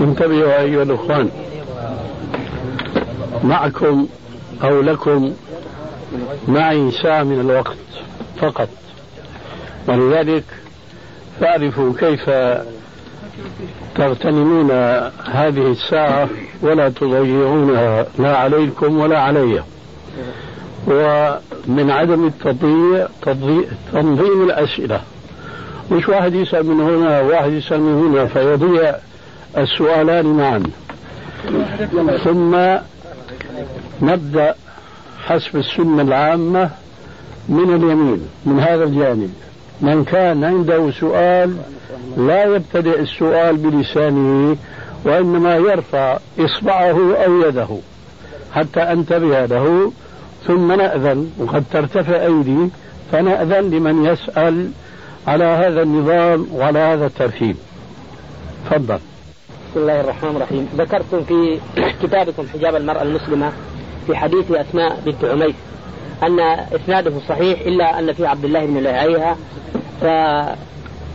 انتبهوا أيها الأخوان. معكم أو لكم معي ساعة من الوقت فقط. ولذلك فاعرفوا كيف تغتنمون هذه الساعة ولا تضيعونها لا عليكم ولا علي. ومن عدم التضييع تنظيم الأسئلة. مش واحد يسأل من هنا وواحد يسأل من هنا فيضيع السؤالان معا. ثم نبدأ حسب السنة العامة من اليمين من هذا الجانب. من كان عنده سؤال لا يبتدئ السؤال بلسانه وإنما يرفع إصبعه أو يده حتى أنتبه له. ثم نأذن وقد ترتفع أيدي فنأذن لمن يسأل على هذا النظام وعلى هذا الترتيب. تفضل. بسم الله الرحمن الرحيم. ذكرتم في كتابكم حجاب المرأة المسلمة في حديث أسماء بنت عميس أن إسناده صحيح إلا أن في عبد الله بن لهيعة ف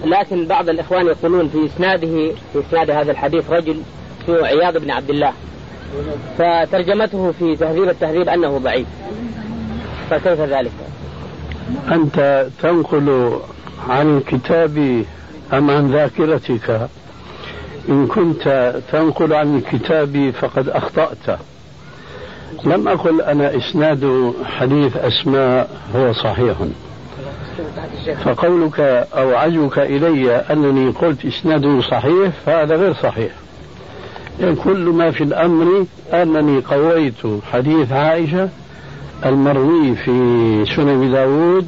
لكن بعض الإخوان يقولون في إسناده في إسناد هذا الحديث رجل اسمه عياض بن عبد الله. فترجمته في تهذيب التهذيب أنه ضعيف. فكيف ذلك؟ أنت تنقل عن الكتاب أم عن ذاكرتك؟ إن كنت تنقل عن الكتاب فقد أخطأت. لم أقل أنا إسناد حديث أسماء هو صحيح. فقولك أو عجوك إلي أنني قلت إسناده صحيح فهذا غير صحيح. كل ما في الأمر أنني قويت حديث عائشة المروي في سنن داود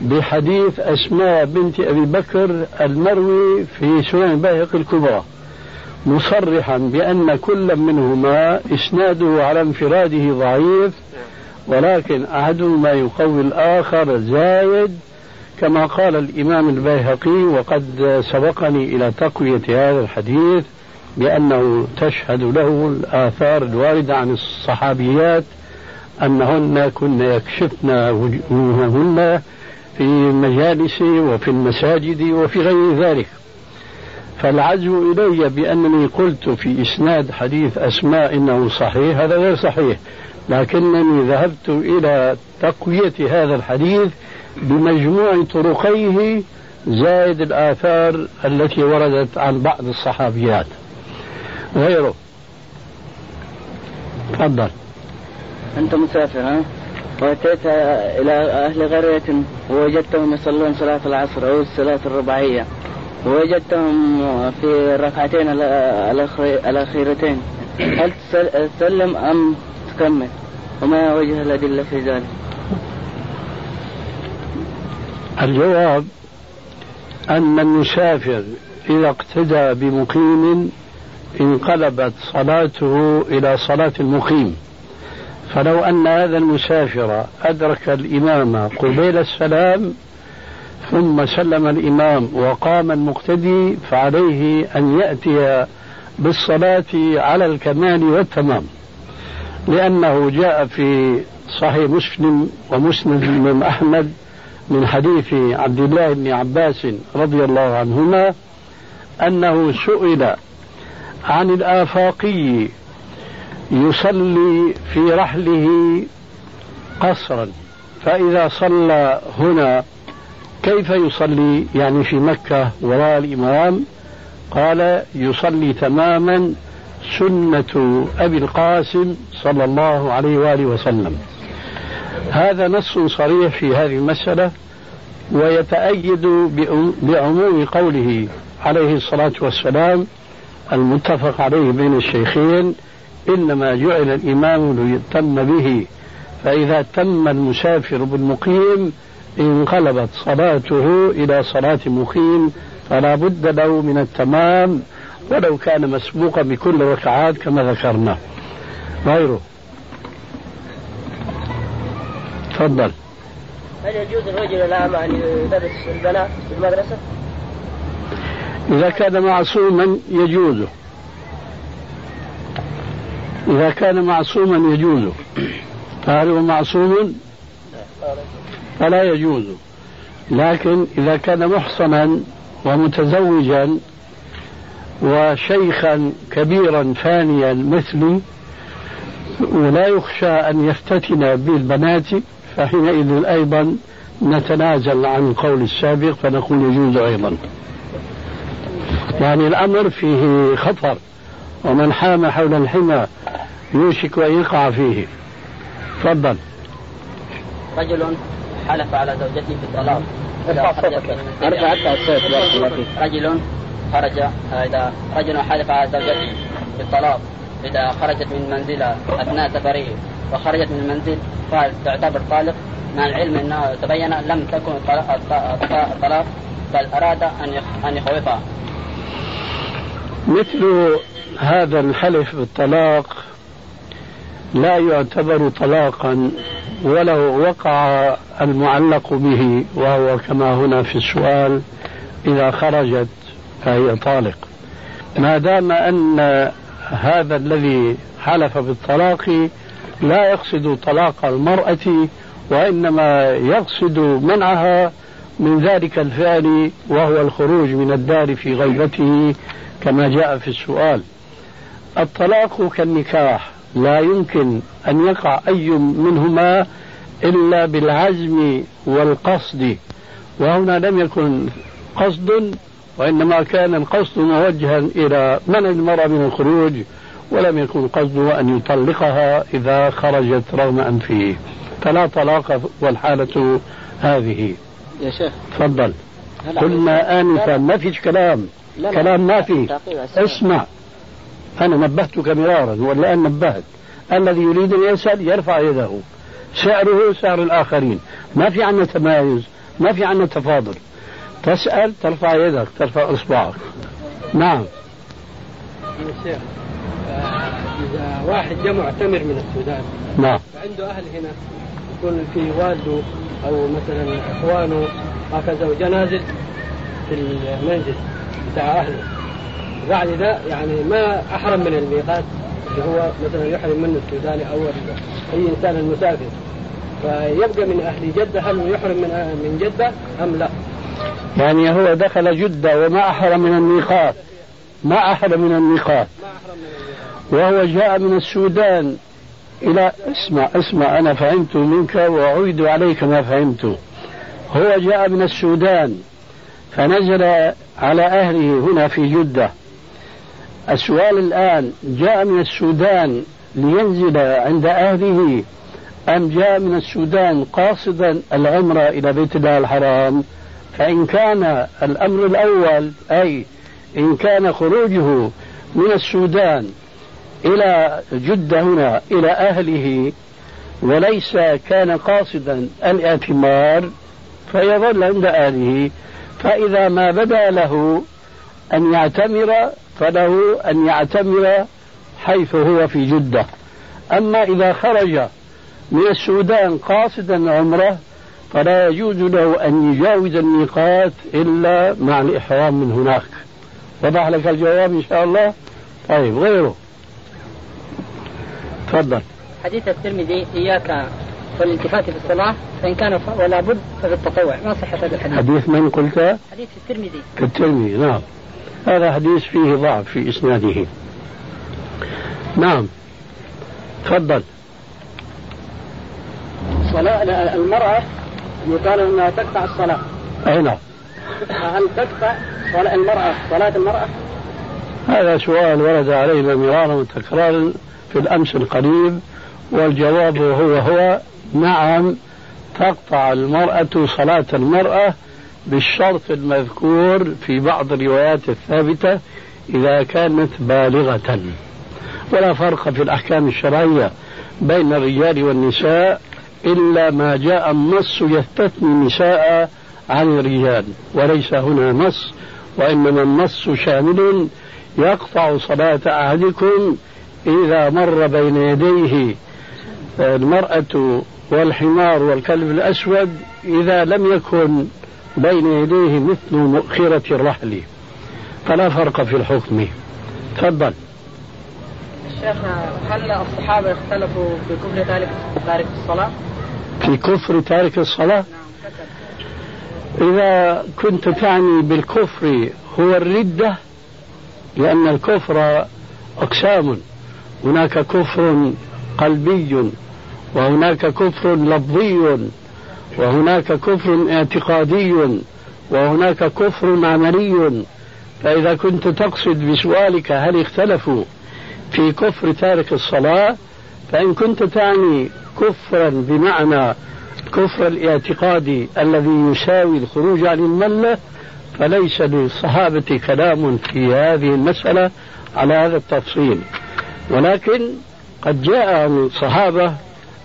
بحديث أسماء بنت أبي بكر المروي في سنن البيهقي الكبرى مصرحا بأن كل منهما إسناده على انفراده ضعيف ولكن أحدهما يقوي الآخر زايد كما قال الإمام البيهقي وقد سبقني إلى تقوية هذا الحديث بأنه تشهد له الآثار الواردة عن الصحابيات أنهن كن يكشفن وجوههن في المجالس وفي المساجد وفي غير ذلك. فالعزو إلي بأنني قلت في إسناد حديث أسماء إنه صحيح هذا غير صحيح لكنني ذهبت إلى تقوية هذا الحديث بمجموع طرقيه زائد الآثار التي وردت عن بعض الصحابيات. غيره تفضل. أنت مسافر ها؟ وأتيت إلى أهل قرية ووجدتهم يصلون صلاة العصر أو الصلاة الرباعية. ووجدتهم في الركعتين الأخيرتين. هل تسلم أم تكمل؟ وما وجه الأدلة في ذلك؟ الجواب أن المسافر إذا اقتدى بمقيم انقلبت صلاته إلى صلاة المقيم. فلو أن هذا المسافر أدرك الإمام قبيل السلام ثم سلم الإمام وقام المقتدي فعليه أن يأتي بالصلاة على الكمال والتمام. لأنه جاء في صحيح مسلم ومسند الإمام أحمد من حديث عبد الله بن عباس رضي الله عنهما أنه سئل عن الآفاقي يصلي في رحله قصرا فإذا صلى هنا كيف يصلي؟ يعني في مكة وراء الإمام قال يصلي تماما سنة أبي القاسم صلى الله عليه وآله وسلم. هذا نص صريح في هذه المسألة ويتأيد بعموم قوله عليه الصلاة والسلام المتفق عليه بين الشيخين إنما جعل الإمام ليتم به فإذا تم المسافر بالمقيم انقلبت صلاته إلى صلاة مقيم فلا بد له من التمام ولو كان مسبوقا بكل ركعات كما ذكرنا. غيره. تفضل. هل يجوز الرجل الأعمى أن يدرس البنات في المدرسة؟ إذا كان معصوما يجوز. إذا كان معصوما يجوز. فهل هو معصوم؟ فلا يجوز. لكن إذا كان محصنا ومتزوجا وشيخا كبيرا فانيا مثلي ولا يخشى أن يفتتن بالبنات فحينئذ أيضا نتنازل عن القول السابق فنقول يجوز أيضا. يعني الأمر فيه خطر ومن حام حول الحمى يوشك أن يقع فيه. تفضل. رجل حلف على زوجته بالطلاق. ارجع حتى الصوت رجل خرج إذا رجل حلف على زوجته بالطلاق إذا خرجت من منزلها أثناء سفره وخرجت من المنزل قال تعتبر طالق. مع العلم أنه تبين لم تكن الطلاق بل أراد أن أن يخوفها. مثل هذا الحلف بالطلاق لا يعتبر طلاقا ولو وقع المعلق به وهو كما هنا في السؤال إذا خرجت فهي طالق. ما دام أن هذا الذي حلف بالطلاق لا يقصد طلاق المرأة وإنما يقصد منعها من ذلك الفعل وهو الخروج من الدار في غيبته كما جاء في السؤال. الطلاق كالنكاح لا يمكن أن يقع أي منهما إلا بالعزم والقصد وهنا لم يكن قصد وإنما كان القصد موجها إلى منع المرأة من الخروج ولم يكن قصده أن يطلقها إذا خرجت رغم أنفه. فلا طلاق والحالة هذه. يا شيخ. تفضل. قلنا آنفا ما فيش كلام. لا لا. كلام ما في اسمع. أنا نبهتك مرارا والآن نبهت. الذي يريد أن يسأل يرفع يده. سعره سعر الآخرين. ما في عنا تمايز ما في عنا تفاضل. تسأل ترفع يدك ترفع إصبعك. نعم. شيخ آه، إذا واحد جاء معتمر من السودان نعم. فعنده أهل هنا. يكون في والده أو مثلا إخوانه هكذا وجنازل في المنزل بتاع أهله. بعد ذا يعني ما أحرم من الميقات اللي هو مثلا يحرم منه السوداني أو أي إنسان المسافر فيبقى من أهل جدة هل يحرم من من جدة أم لا؟ يعني هو دخل جدة وما أحرم من الميقات. ما أحرم من الميقات. وهو جاء من السودان. إلى اسمع اسمع أنا فهمت منك وأعيد عليك ما فهمته هو جاء من السودان فنزل على أهله هنا في جدة. السؤال الآن جاء من السودان لينزل عند أهله أم جاء من السودان قاصدا العمرة إلى بيت الله الحرام؟ فإن كان الأمر الأول أي إن كان خروجه من السودان إلى جدة هنا إلى أهله وليس كان قاصدا الاعتمار فيظل عند أهله. فإذا ما بدا له أن يعتمر فله أن يعتمر حيث هو في جدة. أما إذا خرج من السودان قاصدا عمره فلا يجوز له أن يجاوز الميقات إلا مع الإحرام من هناك. وضح لك الجواب إن شاء الله؟ طيب غيره. تفضل. حديث الترمذي إياك والالتفات في الصلاة فإن كان ولا بد ففي التطوع. ما صحة هذا الحديث؟ حديث من قلت؟ حديث في الترمذي. في الترمذي نعم. هذا حديث فيه ضعف في إسناده. نعم. تفضل. صلاة المرأة يقال أنها تقطع الصلاة. أي نعم. هل تقطع صلاة المرأة صلاة المرأة؟ هذا سؤال ورد علينا مرارا وتكرارا. في الأمس القريب والجواب هو هو نعم تقطع المرأة صلاة المرأة بالشرط المذكور في بعض الروايات الثابتة إذا كانت بالغة. ولا فرق في الأحكام الشرعية بين الرجال والنساء إلا ما جاء النص يستثني النساء عن الرجال وليس هنا نص وإنما النص شامل يقطع صلاة أحدكم إذا مر بين يديه المرأة والحمار والكلب الأسود إذا لم يكن بين يديه مثل مؤخرة الرحل فلا فرق في الحكم تفضل الشيخ هل الصحابة اختلفوا في كفر تارك تارك الصلاة؟ في كفر تارك الصلاة؟ إذا كنت تعني بالكفر هو الردة لأن الكفر أقسام هناك كفر قلبي وهناك كفر لفظي وهناك كفر اعتقادي وهناك كفر عملي فإذا كنت تقصد بسؤالك هل اختلفوا في كفر تارك الصلاة فإن كنت تعني كفرا بمعنى كفر الاعتقاد الذي يساوي الخروج عن الملة فليس للصحابة كلام في هذه المسألة على هذا التفصيل. ولكن قد جاء الصحابة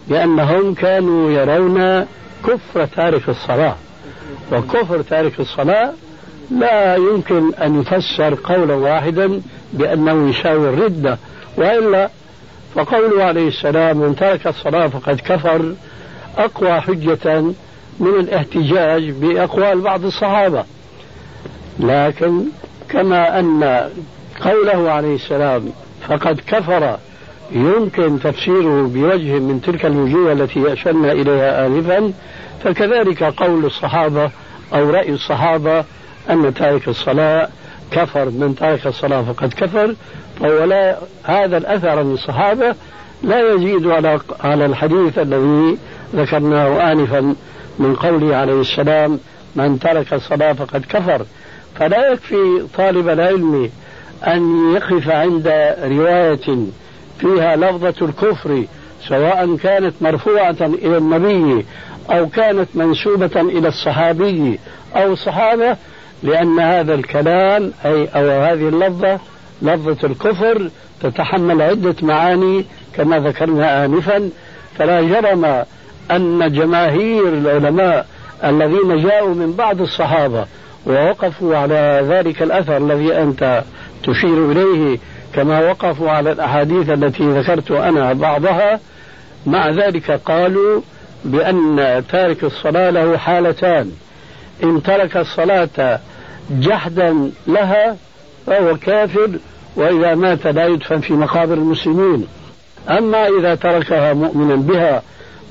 بأنهم كانوا يرون كفر تارك الصلاة. وكفر تارك الصلاة لا يمكن أن يفسر قولا واحدا بأنه يساوي الردة وإلا فقوله عليه السلام من ترك الصلاة فقد كفر أقوى حجة من الاحتجاج بأقوال بعض الصحابة. لكن كما أن قوله عليه السلام فقد كفر. يمكن تفسيره بوجه من تلك الوجوه التي أشرنا إليها آنفا فكذلك قول الصحابة أو رأي الصحابة أن تارك الصلاة كفر. من ترك الصلاة فقد كفر. فهو لا هذا الأثر عن الصحابة لا يزيد على على الحديث الذي ذكرناه آنفا من قوله عليه السلام من ترك الصلاة فقد كفر. فلا يكفي طالب العلم أن يقف عند رواية فيها لفظة الكفر سواء كانت مرفوعة إلى النبي أو كانت منسوبة إلى الصحابي أو الصحابة لأن هذا الكلام أي أو هذه اللفظة لفظة الكفر تتحمل عدة معاني كما ذكرنا آنفا. فلا جرم أن جماهير العلماء الذين جاءوا من بعض الصحابة ووقفوا على ذلك الأثر الذي أنت تشير إليه كما وقفوا على الأحاديث التي ذكرت أنا بعضها. مع ذلك قالوا بأن تارك الصلاة له حالتان. إن ترك الصلاة جحدا لها فهو كافر وإذا مات لا يدفن في مقابر المسلمين. أما إذا تركها مؤمنا بها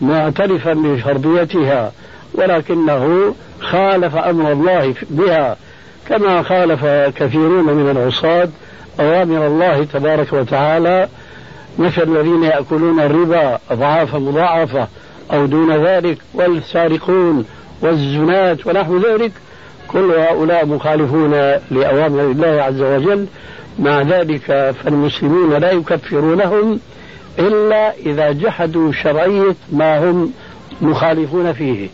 معترفا بفرضيتها ولكنه خالف أمر الله بها كما خالف كثيرون من العصاة أوامر الله تبارك وتعالى مثل الذين يأكلون الربا أضعافا مضاعفة أو دون ذلك والسارقون والزناة ونحو ذلك. كل هؤلاء مخالفون لأوامر الله عز وجل. مع ذلك فالمسلمون لا يكفرونهم إلا إذا جحدوا شرعية ما هم مخالفون فيه.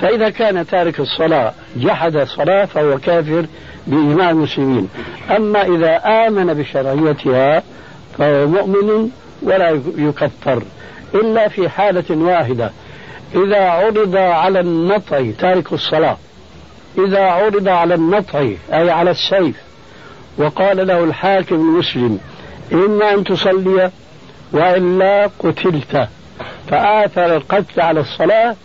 فإذا كان تارك الصلاة جحد الصلاة فهو كافر بإجماع المسلمين. أما إذا آمن بشرعيتها فهو مؤمن ولا يكفر إلا في حالة واحدة. إذا عرض على النطع تارك الصلاة. إذا عرض على النطع أي على السيف. وقال له الحاكم المسلم إما أن تصلي وإلا قتلت. فآثر القتل على الصلاة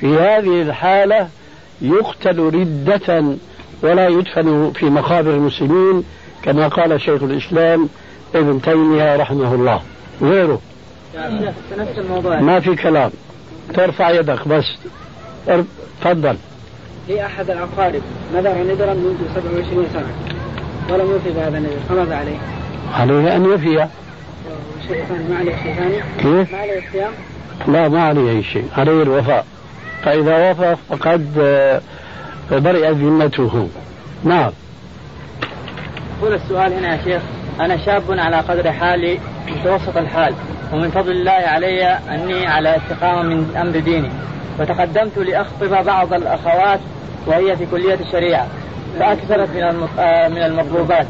في هذه الحالة يقتل ردة ولا يدفن في مقابر المسلمين كما قال شيخ الإسلام ابن تيمية رحمه الله. غيره. ما في كلام. ترفع يدك بس. تفضل. لي أحد الأقارب نذر نذرا منذ 27 سنة. ولم يوفي بهذا النذر. فماذا عليه؟ عليه أن يفي شيء ثاني ما عليه شيء ثاني؟ كيف؟ ما عليه الصيام؟ لا ما عليه أي شيء. عليه الوفاء. فإذا وفى فقد آه، برئت ذمته. نعم. يقول السؤال هنا يا شيخ. أنا شاب على قدر حالي متوسط الحال ومن فضل الله علي أني على استقامة من أمر ديني. وتقدمت لأخطب بعض الأخوات وهي في كلية الشريعة فأكثرت من آه، من المطلوبات.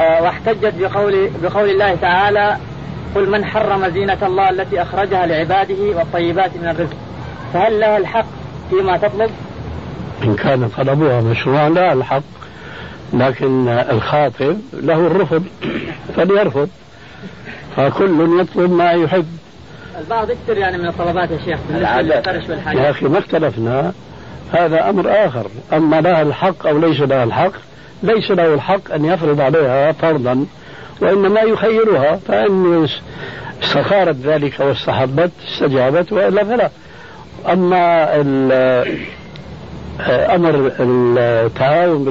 آه، واحتجت بقول بقول الله تعالى قل من حرم زينة الله التي أخرجها لعباده والطيبات من الرزق. فهل لها الحق فيما تطلب؟ إن كان طلبها مشروعا لا الحق. لكن الخاطب له الرفض فليرفض. فكل يطلب ما يحب. البعض يكثر يعني من الطلبات يا شيخ يا أخي ما اختلفنا. هذا أمر آخر. أما لها الحق أو ليس لها الحق ليس له الحق أن يفرض عليها فرضا وإنما يخيرها. فإن استخارت ذلك واستحبت استجابت وإلا فلا. أما أمر التعاون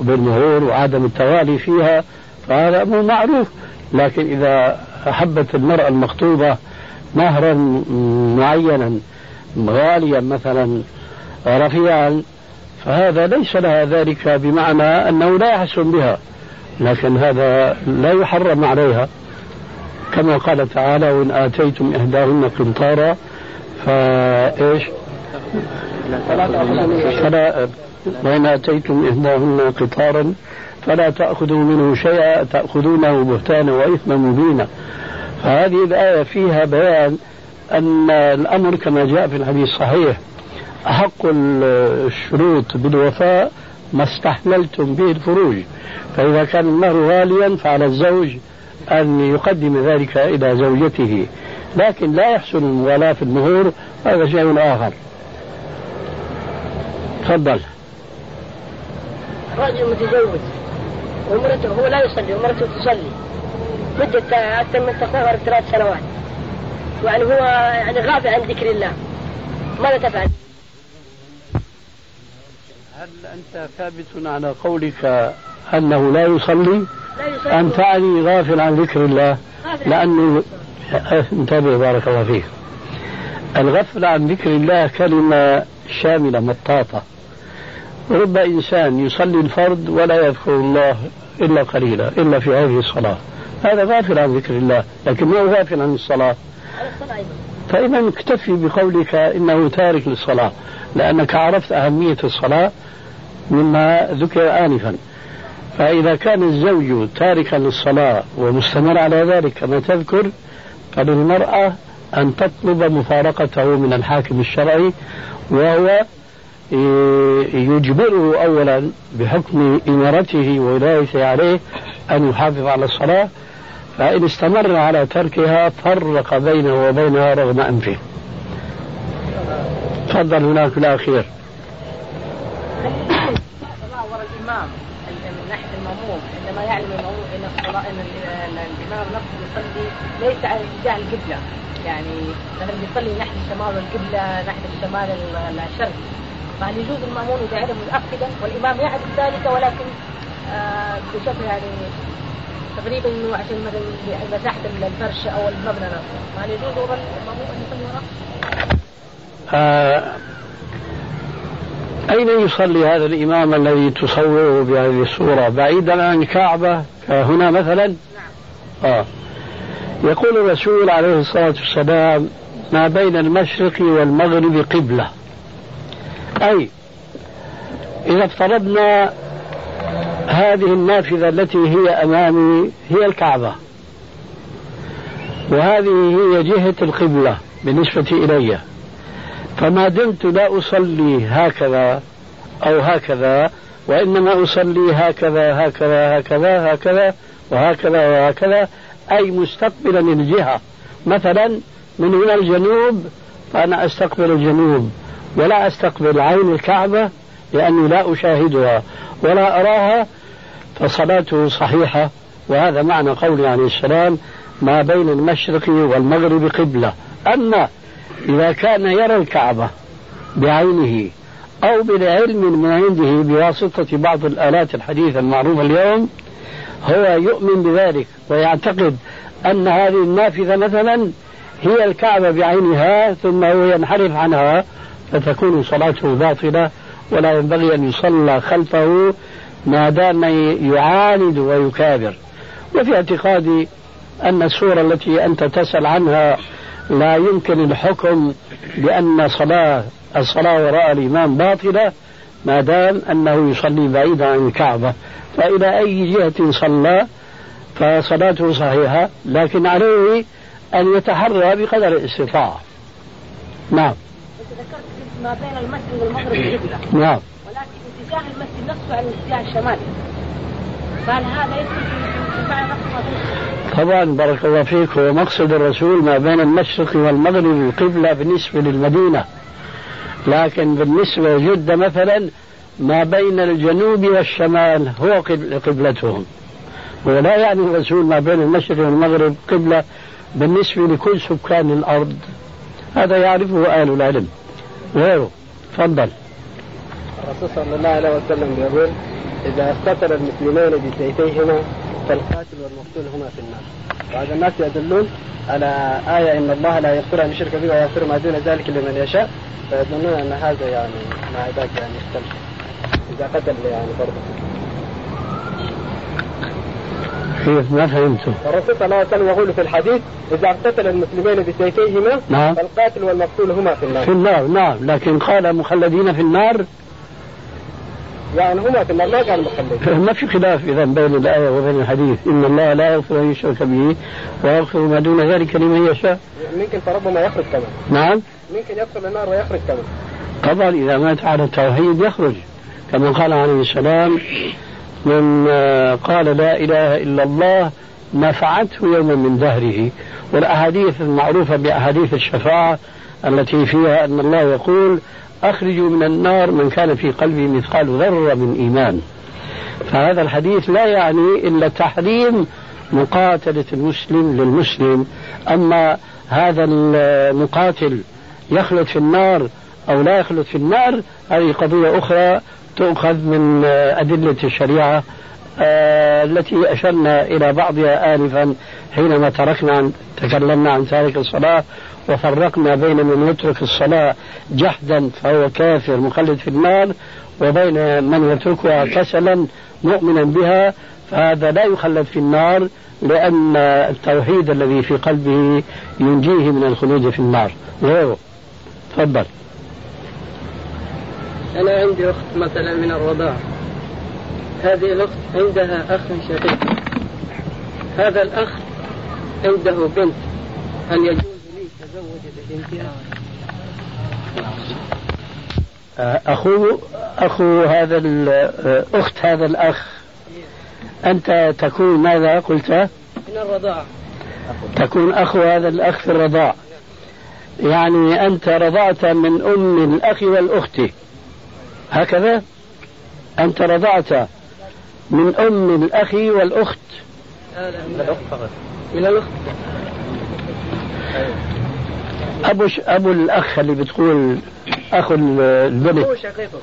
بالمهور وعدم التوالي فيها فهذا أمر معروف. لكن إذا أحبت المرأة المخطوبة مهرا معينا غاليا مثلا رفيعا فهذا ليس لها ذلك بمعنى أنه لا يحسن بها. لكن هذا لا يحرم عليها. كما قال تعالى وإن آتيتم إحداهن قنطارا فايش؟ فلا وإن آتيتم إحداهن قطارا فلا تأخذوا منه شيئا تأخذونه بهتانا وإثما مبينا. فهذه الآية فيها بيان أن الأمر كما جاء في الحديث الصحيح أحق الشروط بالوفاء ما استحللتم به الفروج. فإذا كان المهر غاليا فعلى الزوج أن يقدم ذلك إلى زوجته. لكن لا يحسن الموالاة في المهور هذا شيء آخر. تفضل. رجل متزوج. ومرته هو لا يصلي ومرته تصلي. مدة أكثر من تقريبا ثلاث سنوات. يعني هو يعني غافل عن ذكر الله. ماذا تفعل؟ هل أنت ثابت على قولك أنه لا يصلي؟ لا يصلي. أم تعني غافل عن ذكر الله؟ لأنه انتبه بارك الله فيك. الغفل عن ذكر الله كلمة شاملة مطاطة. رب إنسان يصلي الفرض ولا يذكر الله إلا قليلا إلا في هذه الصلاة. هذا غافل عن ذكر الله لكن مو غافل عن الصلاة. فإذا اكتفي بقولك إنه تارك للصلاة لأنك عرفت أهمية الصلاة مما ذكر آنفا. فإذا كان الزوج تاركا للصلاة ومستمر على ذلك كما تذكر فللمرأة أن تطلب مفارقته من الحاكم الشرعي وهو يجبره أولا بحكم إمارته وولايته عليه أن يحافظ على الصلاة فإن استمر على تركها فرق بينه وبينها رغم أنفه. تفضل هناك الأخير. الإمام من ناحية المأموم عندما يعلم المأموم الإمام نفسه يصلي ليس على اتجاه القبلة. يعني مثلا بيصلي ناحية الشمال والقبلة ناحية الشمال الشرق. فهل يجوز المأمون إذا علم متأكدا والإمام يعرف ذلك ولكن آه بشكل يعني تقريبا إنه عشان مثلا مساحه الفرش أو المبنى نفسه. فهل يجوز المأمون أن يصلي وراه؟ أين يصلي هذا الإمام الذي تصوره بهذه الصورة؟ بعيدا عن الكعبة هنا مثلا؟ نعم. آه. يقول الرسول عليه الصلاة والسلام ما بين المشرق والمغرب قبلة. أي إذا افترضنا هذه النافذة التي هي أمامي هي الكعبة وهذه هي جهة القبلة بالنسبة إلي. فما دمت لا أصلي هكذا أو هكذا وإنما أصلي هكذا هكذا هكذا هكذا وهكذا وهكذا. أي مستقبلا الجهة مثلا من هنا الجنوب فأنا أستقبل الجنوب ولا أستقبل عين الكعبة لأني لا أشاهدها ولا أراها فصلاته صحيحة. وهذا معنى قوله عليه السلام ما بين المشرق والمغرب قبلة. أما إذا كان يرى الكعبة بعينه أو بالعلم من عنده بواسطة بعض الآلات الحديثة المعروفة اليوم هو يؤمن بذلك ويعتقد أن هذه النافذة مثلا هي الكعبة بعينها ثم هو ينحرف عنها فتكون صلاته باطلة ولا ينبغي أن يصلى خلفه ما دام يعاند ويكابر. وفي اعتقادي أن السورة التي أنت تسأل عنها لا يمكن الحكم بأن صلاة الصلاة وراء الإمام باطلة ما دام أنه يصلي بعيدا عن الكعبة. فإلى أي جهة صلى فصلاته صحيحة لكن عليه أن يتحرى بقدر الاستطاعة. نعم. ذكرت ما بين المسجد والمغرب قبلة نعم. ولكن اتجاه المسجد نفسه على الاتجاه الشمالي. هذا يدخل طبعا بارك الله فيك هو مقصد الرسول ما بين المشرق والمغرب القبلة بالنسبة للمدينة. لكن بالنسبة لجدة مثلا ما بين الجنوب والشمال هو قبلتهم. ولا يعني الرسول ما بين المشرق والمغرب قبلة بالنسبة لكل سكان الأرض. هذا يعرفه أهل العلم. غيره تفضل. الرسول صلى الله عليه وسلم يقول إذا اقتتل المسلمين بسيفيهما فالقاتل والمقتول هما في النار. وهذا الناس يدلون على آية إن الله لا يغفر أن يشرك به ويغفر ما دون ذلك لمن يشاء. فيظنون أن هذا يعني مع ذاك يعني يختلف إذا قتل يعني برضه كيف ما فهمته الرسول صلى الله عليه وسلم يقول في الحديث إذا اقتتل المسلمين بسيفيهما نعم. فالقاتل والمقتول هما في النار. في النار نعم. لكن قال مخلدين في النار يعني في النار ما مخلدين. ما في خلاف إذا بين الآية وبين الحديث. إن الله لا يغفر أن يشرك به ويغفر ما دون ذلك لمن يشاء. ممكن فربما يخرج كمان. نعم. ممكن يدخل النار ويخرج كمان. طبعا إذا مات على التوحيد يخرج. كما قال عليه السلام من قال لا إله إلا الله نفعته يوما من دهره. والأحاديث المعروفة بأحاديث الشفاعة التي فيها أن الله يقول أخرجوا من النار من كان في قلبه مثقال ذرة من إيمان. فهذا الحديث لا يعني إلا تحريم مقاتلة المسلم للمسلم. أما هذا المقاتل يخلد في النار أو لا يخلد في النار هذه قضية أخرى تؤخذ من أدلة الشريعة آه، التي أشرنا إلى بعضها آنفا حينما تركنا تكلمنا عن تارك الصلاة. وفرقنا بين من يترك الصلاة جحدا فهو كافر مخلد في النار وبين من يتركها كسلا مؤمنا بها فهذا لا يخلد في النار لأن التوحيد الذي في قلبه ينجيه من الخلود في النار. غيره تفضل. أنا عندي أخت مثلا من الرضاعة هذه الأخت عندها أخ شقيق. هذا الأخ عنده بنت هل يجوز؟ أخوه أخو هذا أخت هذا الأخ أنت تكون ماذا قلت؟ من الرضاعة تكون أخو هذا الأخ في الرضاع. يعني أنت رضعت من أم الأخ والأخت. هكذا؟ أنت رضعت من أم الأخ والأخت. لا لا من الأخت فقط من الأخت. أبو ش... أبو الأخ اللي بتقول أخو البنت. أخوه شقيقه.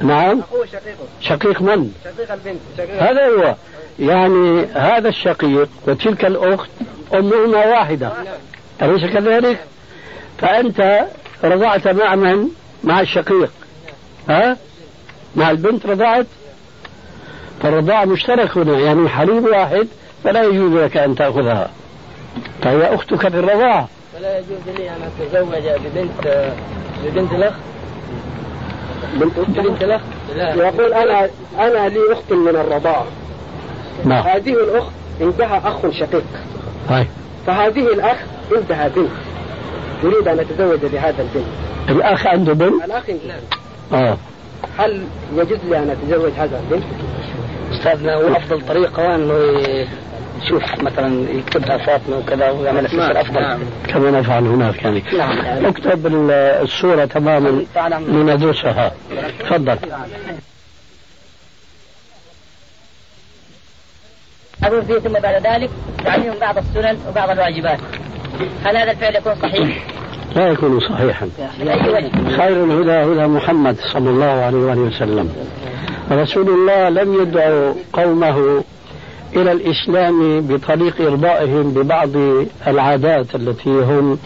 نعم. أخوه شقيقه. شقيق من؟ شقيق البنت شقيق هذا هو. يعني هذا الشقيق وتلك الأخت أمهما واحدة. أليس كذلك؟ فأنت رضعت مع من؟ مع الشقيق. ها؟ مع البنت رضعت؟ فالرضاعة مشترك هنا. يعني حليب واحد فلا يجوز لك أن تأخذها. فهي أختك في الرضاعة فلا يجوز لي أن أتزوج ببنت ببنت الأخ؟ بنت بنت الأخ؟ يقول أنا أنا لي أخت من الرضاعة نعم. هذه الأخت عندها أخ شقيق. طيب فهذه الأخ عندها بنت. يريد أن أتزوج بهذا البنت. الأخ عنده بنت؟ الأخ نعم آه. هل يجوز لي أن أتزوج هذا البنت؟ أستاذنا هو افضل طريقة انه يشوف مثلا يكتبها فاطمة وكذا ويعمل السفر افضل نعم. كما نفعل هناك يعني. نعم. اكتب ال- الصورة تماما لندرسها تفضل. أقول فيه ثم بعد ذلك تعليم بعض السنن وبعض الواجبات. هل هذا الفعل يكون صحيح؟ لا يكون صحيحا. من أي وجه؟ خير الهدى هدى محمد صلى الله عليه وآله وسلم. رسول الله لم يدعو قومه إلى الإسلام بطريق إرضائهم ببعض العادات التي هم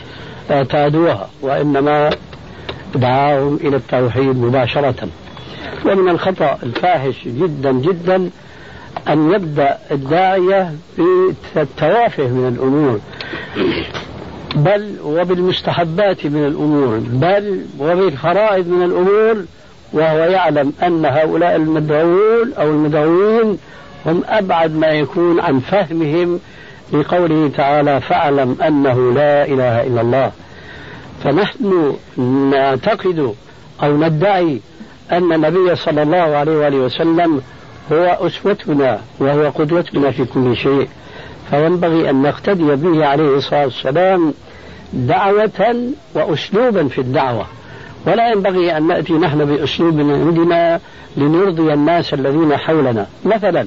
اعتادوها وإنما دعاهم إلى التوحيد مباشرة. ومن الخطأ الفاحش جدا جدا أن يبدأ الداعية بالتوافه من الأمور بل وبالمستحبات من الأمور بل وبالفرائض من الأمور وهو يعلم أن هؤلاء المدعوون أو المدعوين هم أبعد ما يكون عن فهمهم لقوله تعالى فاعلم أنه لا إله إلا الله. فنحن نعتقد أو ندعي أن النبي صلى الله عليه وآله وسلم هو أسوتنا وهو قدوتنا في كل شيء. فينبغي أن نقتدي به عليه الصلاة والسلام دعوة وأسلوبا في الدعوة. ولا ينبغي أن نأتي نحن بأسلوب عندنا لنرضي الناس الذين حولنا. مثلا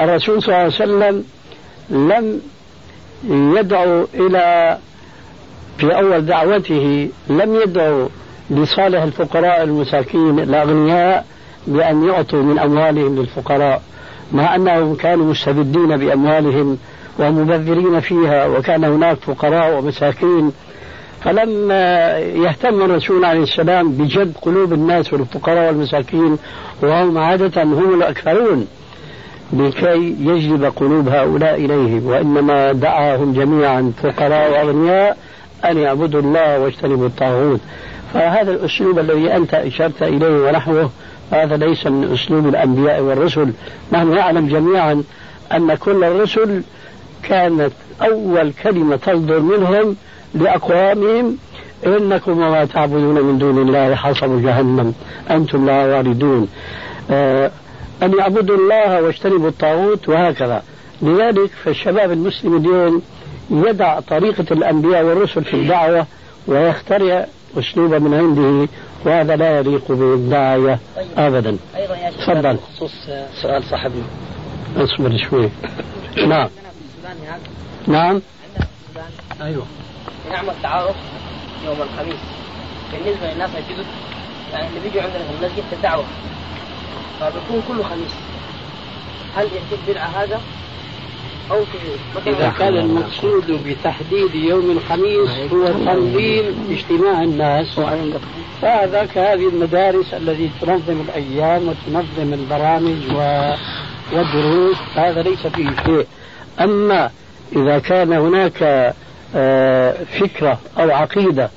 الرسول صلى الله عليه وسلم لم يدعو إلى في أول دعوته لم يدعو لصالح الفقراء المساكين الأغنياء بأن يعطوا من أموالهم للفقراء مع أنهم كانوا مستبدين بأموالهم ومبذرين فيها وكان هناك فقراء ومساكين. فلما يهتم الرسول عليه السلام بجذب قلوب الناس والفقراء والمساكين وهم عادة هم الأكثرون لكي يجلب قلوب هؤلاء إليه وإنما دعاهم جميعا فقراء وأغنياء أن يعبدوا الله واجتنبوا الطاغوت. فهذا الأسلوب الذي أنت أشرت إليه ونحوه هذا ليس من أسلوب الأنبياء والرسل. نحن نعلم جميعا أن كل الرسل كانت أول كلمة تصدر منهم لأقوامهم إنكم وما تعبدون من دون الله حصب جهنم أنتم لا واردون. آه أن يعبدوا الله واجتنبوا الطاغوت وهكذا. لذلك فالشباب المسلم اليوم يدع طريقة الأنبياء والرسل في الدعوة ويخترع أسلوبا من عنده وهذا لا يليق بالداعية طيب. أبدا. أيضا يا تفضل. بخصوص سؤال صاحبنا اصبر شوي. نعم. نعم. أيوه. نعمل تعارف يوم الخميس. بالنسبة للناس الجدد يعني اللي بيجوا عندنا في المسجد في الدعوة. فبيكون كله خميس. هل يعتبر بدعة هذا؟ أو في إذا كان المقصود بتحديد يوم الخميس هو تنظيم اجتماع الناس. فهذا كهذه المدارس التي تنظم الأيام وتنظم البرامج والدروس. هذا ليس فيه شيء. أما إذا كان هناك آه، فكرة أو عقيدة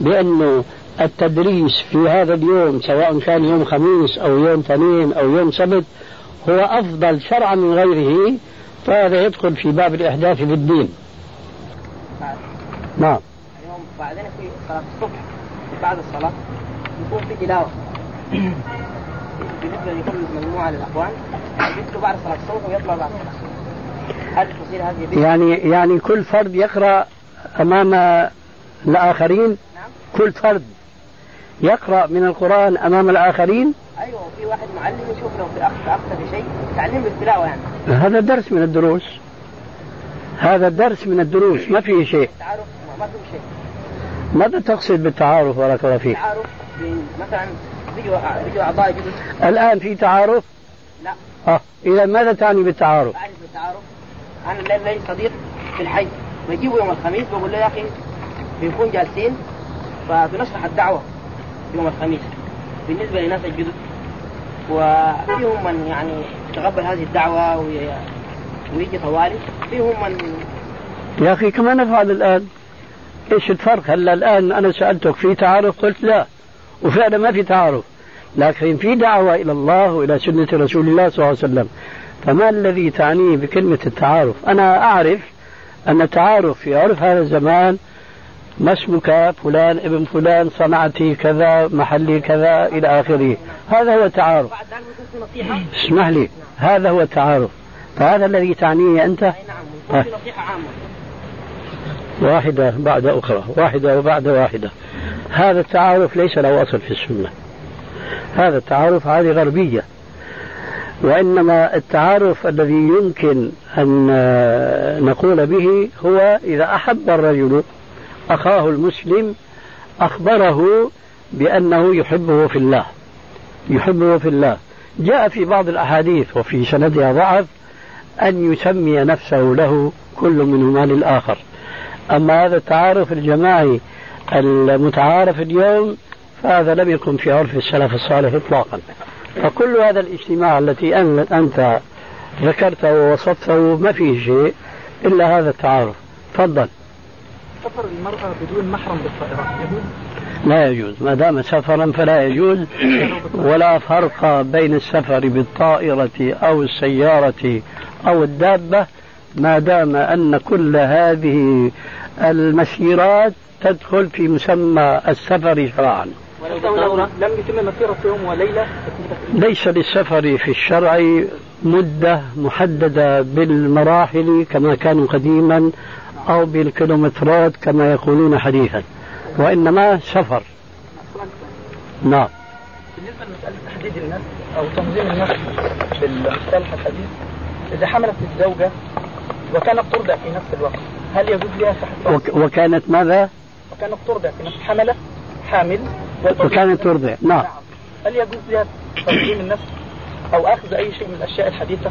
بأنه التدريس في هذا اليوم سواء كان يوم خميس أو يوم اثنين أو يوم سبت هو أفضل شرعا من غيره فهذا يدخل في باب الإحداث في الدين. نعم. اليوم بعدين في صلاة الصبح بعد الصلاة يكون في تلاوة. بالنسبة لكل مجموعة للأخوان يدخلوا بعد صلاة الصبح ويطلع بعد الصلاة. هل تصير هذه يعني يعني كل فرد يقرأ أمام الآخرين؟ نعم. كل فرد. يقرأ من القرآن أمام الآخرين؟ أيوه في واحد معلم يشوف لو في أخطأ في شيء تعليم بالتلاوة يعني. هذا درس من الدروس. هذا درس من الدروس ما فيه شيء. تعارف ما فيه شيء. ماذا تقصد بالتعارف بارك الله فيك؟ تعارف مثلا بيجوا بيجوا أعضاء جدد الآن في تعارف؟ لا. آه إذا ماذا تعني بالتعارف؟ أعني بالتعارف. أنا لي صديق في الحي. بجيبه يوم الخميس بقول له يا أخي بنكون جالسين فبنشرح الدعوة. يوم الخميس. بالنسبة للناس الجدد وفيهم من يعني يتقبل هذه الدعوة ويجي طوالي فيهم من يا أخي كما نفعل الآن؟ إيش الفرق؟ هلا الآن أنا سألتك في تعارف؟ قلت لا وفعلا ما في تعارف. لكن في دعوة إلى الله وإلى سنة رسول الله صلى الله عليه وسلم. فما الذي تعنيه بكلمة التعارف؟ أنا أعرف أن التعارف في عرف هذا الزمان ما اسمك فلان ابن فلان صنعتي كذا محلي كذا إلى آخره. هذا هو التعارف. اسمح لي هذا هو التعارف. فهذا الذي تعنيه أنت؟ نعم واحدة بعد أخرى واحدة وبعد واحدة. هذا التعارف ليس له أصل في السنة. هذا التعارف هذه غربية. وإنما التعارف الذي يمكن أن نقول به هو إذا أحب الرجل أخاه المسلم أخبره بأنه يحبه في الله يحبه في الله. جاء في بعض الأحاديث وفي سندها ضعف أن يسمي نفسه له كل منهما للآخر أما هذا التعارف الجماعي المتعارف اليوم فهذا لم يكن في عرف السلف الصالح إطلاقا. فكل هذا الاجتماع التي أنت ذكرته ووصفته ما فيه شيء إلا هذا التعارف. تفضل. سفر المرأة بدون محرم بالطائرة؟ يجوز؟ لا يجوز. ما دام سفرا فلا يجوز. ولا فرق بين السفر بالطائرة أو السيارة أو الدابة ما دام أن كل هذه المسيرات تدخل في مسمى السفر شرعا. ولو لم يتم مسيرة يوم وليلة؟ ليس للسفر في الشرع مدة محددة بالمراحل كما كانوا قديما. أو بالكيلومترات كما يقولون حديثا وإنما سفر. نعم. بالنسبة لمسألة تحديد النسل أو تنظيم النسل بالمصطلح الحديث إذا حملت الزوجة وكانت ترضع في نفس الوقت هل يجوز لها وك وكانت ماذا؟ وكانت ترضع في نفس حملة حامل وكانت ترضع نعم. هل يجوز لها تنظيم النسل أو أخذ أي شيء من الأشياء الحديثة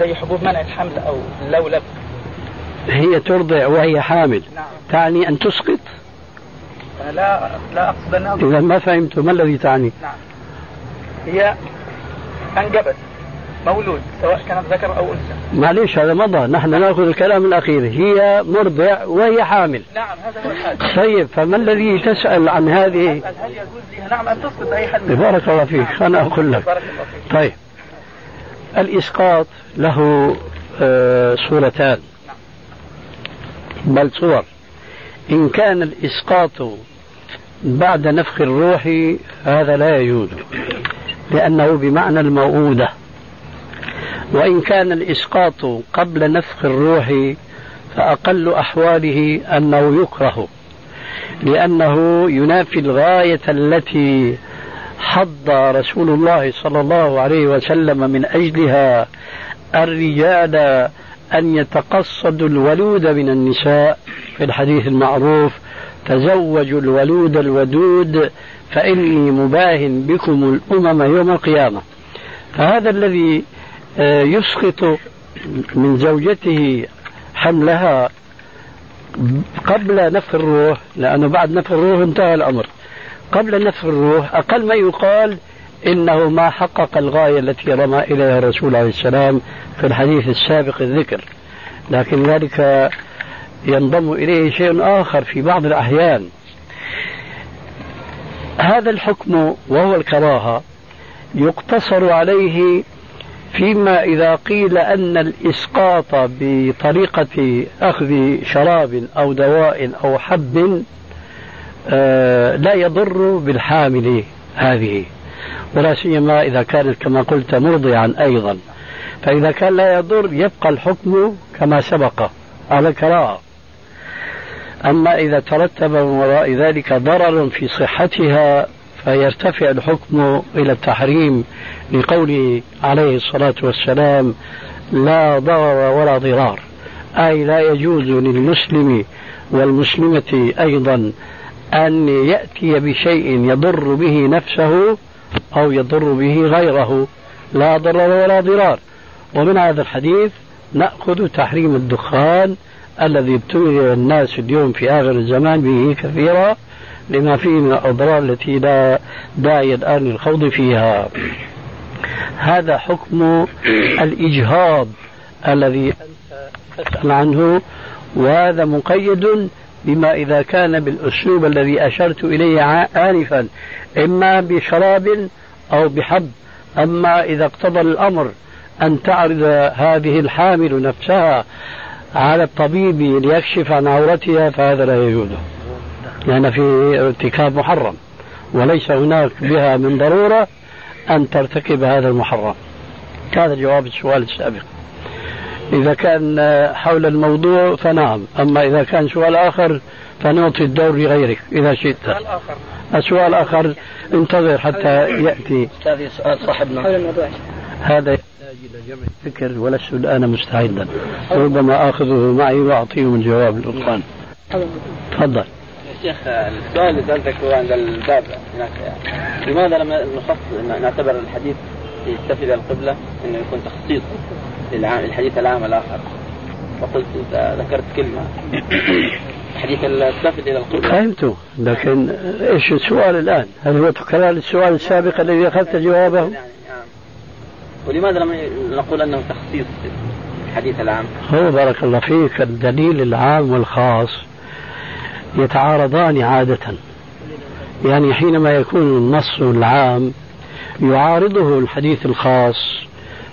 زي حبوب منع الحمل أو اللولب هي ترضع وهي حامل. نعم. تعني أن تسقط؟ أنا لا لا أقصد أنها إذا ما فهمت ما الذي تعني؟ نعم. هي أنجبت مولود سواء كانت ذكر أو أنثى. معليش هذا مضى. نحن نأخذ الكلام الاخير هي مرضع وهي حامل. نعم هذا هو الحال. طيب فما الذي تسأل عن هذه؟ هل يجوز لها نعم أن تسقط أي حد. بارك الله فيك. أنا أقول لك. بارك الله فيك. طيب. الإسقاط له آه، صورتان. بل صور. إن كان الإسقاط بعد نفخ الروح هذا لا يجوز لأنه بمعنى الموءوده وإن كان الإسقاط قبل نفخ الروح فأقل أحواله أنه يكره لأنه ينافي الغاية التي حض رسول الله صلى الله عليه وسلم من أجلها الرجال أن يتقصدوا الولود من النساء في الحديث المعروف تزوجوا الولود الودود فإني مباهن بكم الأمم يوم القيامة. فهذا الذي آه، يسقط من زوجته حملها قبل نفخ الروح لأنه بعد نفخ الروح انتهى الأمر. قبل نفخ الروح أقل ما يقال إنه ما حقق الغاية التي رمى إليها الرسول عليه السلام في الحديث السابق الذكر. لكن ذلك ينضم إليه شيء آخر في بعض الأحيان. هذا الحكم وهو الكراهة يقتصر عليه فيما إذا قيل أن الإسقاط بطريقة أخذ شراب أو دواء أو حب آه، لا يضر بالحامل هذه. ولا سيما إذا كانت كما قلت مرضعا أيضا. فإذا كان لا يضر يبقى الحكم كما سبق. على الكراهة أما إذا ترتب من وراء ذلك ضرر في صحتها فيرتفع الحكم إلى التحريم لقوله عليه الصلاة والسلام لا ضرر ولا ضرار أي لا يجوز للمسلم والمسلمة أيضا أن يأتي بشيء يضر به نفسه أو يضر به غيره. لا ضرر ولا ضرار. ومن هذا الحديث نأخذ تحريم الدخان الذي ابتلي الناس اليوم في آخر الزمان به كثيرا لما فيه من الأضرار التي لا داعي الآن للخوض فيها. هذا حكم الإجهاض الذي أنت تسأل عنه وهذا مقيد بما إذا كان بالأسلوب الذي أشرت إليه آنفا إما بشراب أو بحب. أما إذا اقتضى الأمر أن تعرض هذه الحامل نفسها على الطبيب ليكشف عن عورتها فهذا لا يجوز. لأن في ارتكاب محرم وليس هناك بها من ضرورة أن ترتكب هذا المحرم. هذا جواب السؤال السابق. إذا كان حول الموضوع فنعم أما إذا كان سؤال آخر فنعطي الدور لغيرك إذا شئت. سؤال آخر. السؤال الآخر انتظر حتى يأتي. هذه سؤال صاحبنا حول الموضوع. هذا يحتاج إلى جمع الفكر ولست الآن مستعدا. ربما آخذه معي وأعطيه الجواب الألقان تفضل. شيخ السؤال اللي سألتك هو عند الباب هناك. يعني. لماذا لم نخص نعتبر الحديث إلى القبلة إنه يكون تخصيص؟ للعام الحديث العام الآخر وقلت ذكرت كلمة حديث السافد إلى القبلة فهمت لكن إيش السؤال الآن؟ هل هو تكرار السؤال السابق الذي أخذت جوابه؟ يعني نعم. ولماذا لم نقول أنه تخصيص الحديث العام؟ هو بارك الله فيك الدليل العام والخاص يتعارضان عادة يعني حينما يكون النص العام يعارضه الحديث الخاص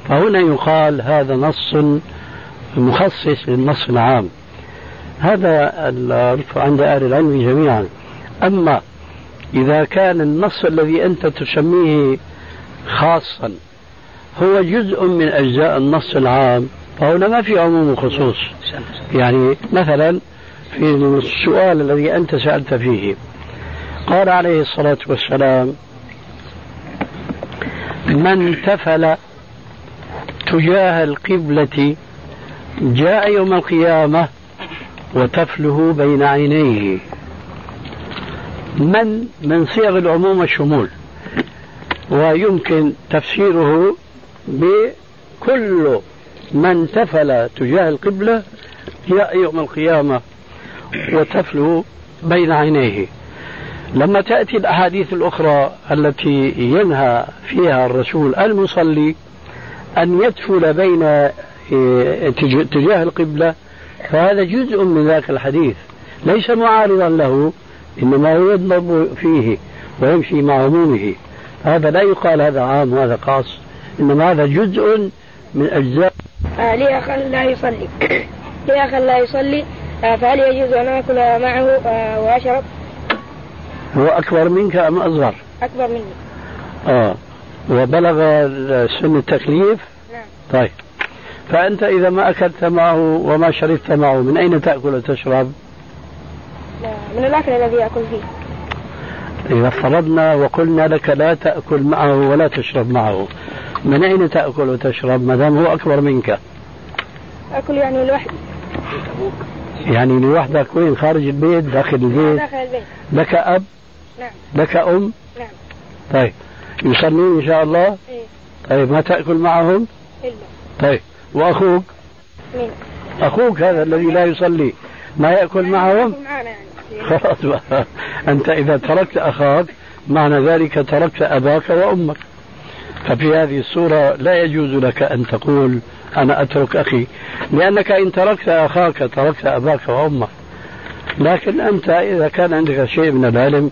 فهنا يقال هذا نص مخصص للنص العام. هذا عند أهل العلم جميعا. أما إذا كان النص الذي أنت تسميه خاصا هو جزء من أجزاء النص العام فهنا ما في عموم وخصوص يعني مثلا في السؤال الذي أنت سألت فيه قال عليه الصلاة والسلام من تفل تجاه القبلة جاء يوم القيامة وتفله بين عينيه. من من صيغ العموم والشمول ويمكن تفسيره بكل من تفل تجاه القبلة جاء يوم القيامة وتفله بين عينيه. لما تأتي الأحاديث الأخرى التي ينهى فيها الرسول المصلي أن يدفل بين إيه، تجاه القبلة فهذا جزء من ذاك الحديث. ليس معارضا له إنما هو يضرب فيه ويمشي مع عمومه هذا لا يقال هذا عام وهذا خاص إنما هذا جزء من أجزاء. آه لي أخ لا يصلي. لي أخ لا يصلي آه فهل يجوز أن آكل معه آه وأشرب؟ هو أكبر منك أم أصغر؟ أكبر مني. آه. وبلغ سن التكليف؟ نعم. طيب. فأنت إذا ما أكلت معه وما شربت معه من أين تأكل وتشرب؟ من الأكل الذي يأكل فيه. إذا فرضنا وقلنا لك لا تأكل معه ولا تشرب معه من أين تأكل وتشرب؟ ما دام هو أكبر منك. أكل يعني لوحدي. يعني لوحدك وين؟ خارج البيت داخل البيت. داخل البيت. لك أب؟ نعم. لك أم؟ نعم. طيب. يصلون إن شاء الله؟ إيه. طيب ما تأكل معهم؟ إلا. طيب. وأخوك؟ مين؟ أخوك هذا الذي لا يصلي. ما يأكل معهم؟ يأكل معنا يعني. خلاص بقى. أنت إذا تركت أخاك معنى ذلك تركت أباك وأمك. ففي هذه الصورة لا يجوز لك أن تقول أنا أترك أخي. لأنك إن تركت أخاك تركت أباك وأمك. لكن أنت إذا كان عندك شيء من العلم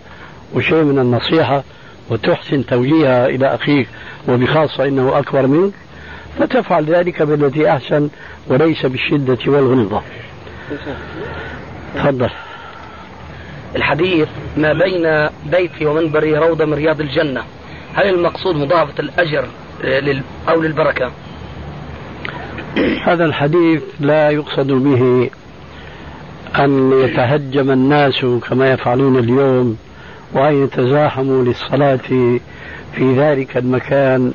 وشيء من النصيحة وتحسن توجيهها إلى أخيك وبخاصة إنه أكبر منك فتفعل ذلك بالتي أحسن وليس بالشدة والغلظة. تفضل. الحديث ما بين بيتي ومنبري روضة من رياض الجنة. هل المقصود مضاعفة الأجر أو للبركة؟ هذا الحديث لا يقصد به أن يتهجم الناس كما يفعلون اليوم وأن يتزاحموا للصلاة في ذلك المكان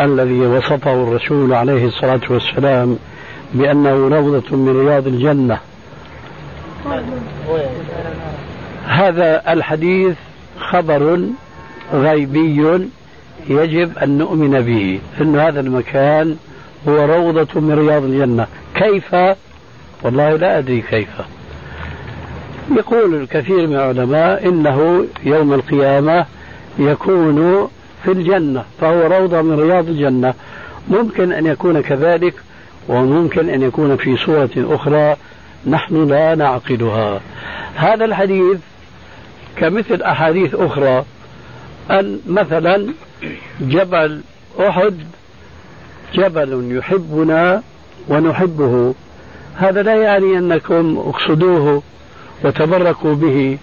الذي وصفه الرسول عليه الصلاة والسلام بأنه روضة من رياض الجنة. هذا الحديث خبر غيبي يجب أن نؤمن به أن هذا المكان هو روضة من رياض الجنة. كيف؟ والله لا أدري كيف. يقول الكثير من العلماء إنه يوم القيامة يكون في الجنة فهو روضة من رياض الجنة. ممكن أن يكون كذلك وممكن أن يكون في صورة أخرى نحن لا نعقلها هذا الحديث كمثل أحاديث أخرى أن مثلا جبل أحد جبل يحبنا ونحبه. هذا لا يعني أنكم اقصدوه. وتبركوا به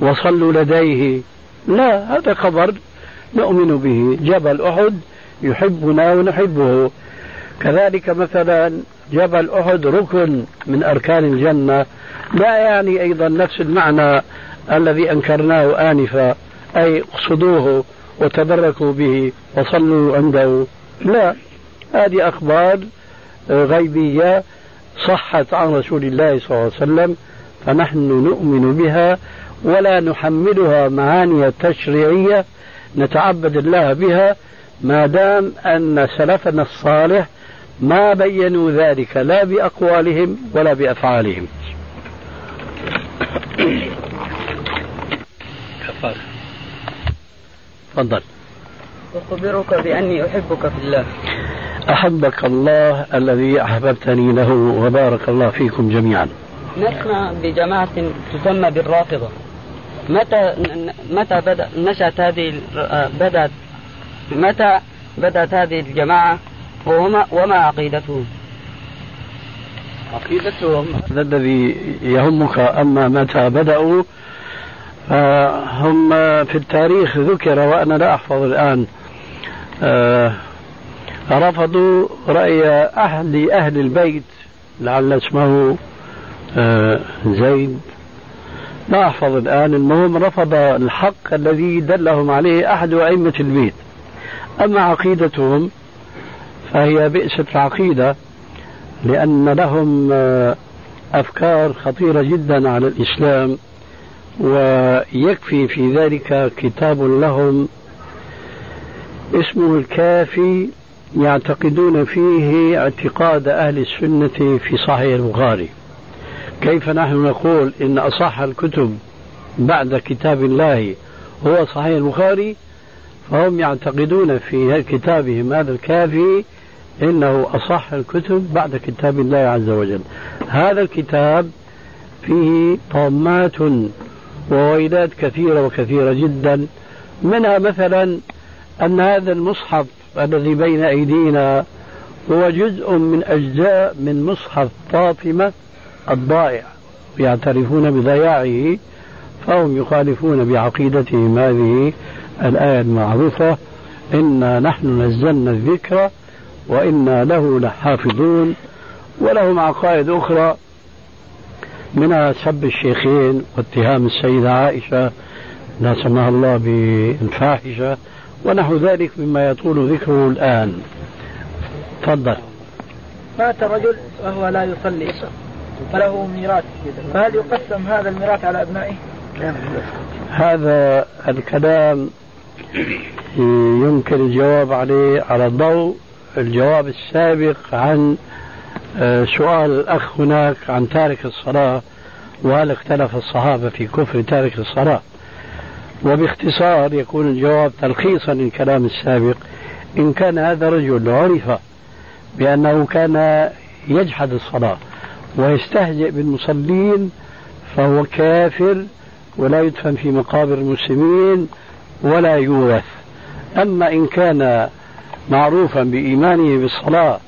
وصلوا لديه. لا هذا خبر نؤمن به. جبل أحد يحبنا ونحبه. كذلك مثلا جبل أحد ركن من أركان الجنة. لا يعني أيضا نفس المعنى الذي أنكرناه آنفا أي اقصدوه وتبركوا به وصلوا عنده. لا هذه أخبار غيبية صحت عن رسول الله صلى الله عليه وسلم. فنحن نؤمن بها ولا نحملها معاني تشريعية نتعبد الله بها ما دام أن سلفنا الصالح ما بينوا ذلك لا بأقوالهم ولا بأفعالهم. تفضل. أخبرك بأني أحبك في الله. أحبك الله الذي أحببتني له وبارك الله فيكم جميعا. نسمع بجماعة تسمى بالرافضة. متى متى بدأ نشأت هذه ال- بدأت متى بدأت هذه الجماعة وما وما عقيدتهم؟ عقيدتهم؟ هذا الذي يهمك أما متى بدأوا هم في التاريخ ذكر وأنا لا أحفظ الآن. آه، رفضوا رأي أهل أهل البيت لعل اسمه آه، زيد. لا أحفظ الآن المهم رفض الحق الذي دلهم عليه أحد أئمة البيت. أما عقيدتهم فهي بئست العقيدة لأن لهم آه، أفكار خطيرة جدا على الإسلام ويكفي في ذلك كتاب لهم اسمه الكافي يعتقدون فيه اعتقاد أهل السنة في صحيح البخاري. كيف نحن نقول إن أصح الكتب بعد كتاب الله هو صحيح البخاري؟ فهم يعتقدون في كتابهم هذا الكافي إنه أصح الكتب بعد كتاب الله عز وجل. هذا الكتاب فيه طامات وويلات كثيرة وكثيرة جدا منها مثلا أن هذا المصحف الذي بين أيدينا هو جزء من أجزاء من مصحف فاطمة الضائع يعترفون بضياعه فهم يخالفون بعقيدتهم هذه الآية المعروفة إنا نحن نزلنا الذكر وإنا له لحافظون ولهم عقائد أخرى منها سب الشيخين واتهام السيدة عائشة لا سمح الله بالفاحشة ونحو ذلك مما يطول ذكره الآن. تفضل. مات رجل وهو لا يصلي. فله ميراث. فهل يقسم هذا الميراث على أبنائه؟ هذا الكلام يمكن الجواب عليه على ضوء الجواب السابق عن آه، سؤال الأخ هناك عن تارك الصلاة وهل اختلف الصحابة في كفر تارك الصلاة. وباختصار يكون الجواب تلخيصا للكلام السابق. إن كان هذا رجل عرف بأنه كان يجحد الصلاة ويستهزئ بالمصلين فهو كافر ولا يدفن في مقابر المسلمين ولا يورث. أما إن كان معروفا بإيمانه بالصلاة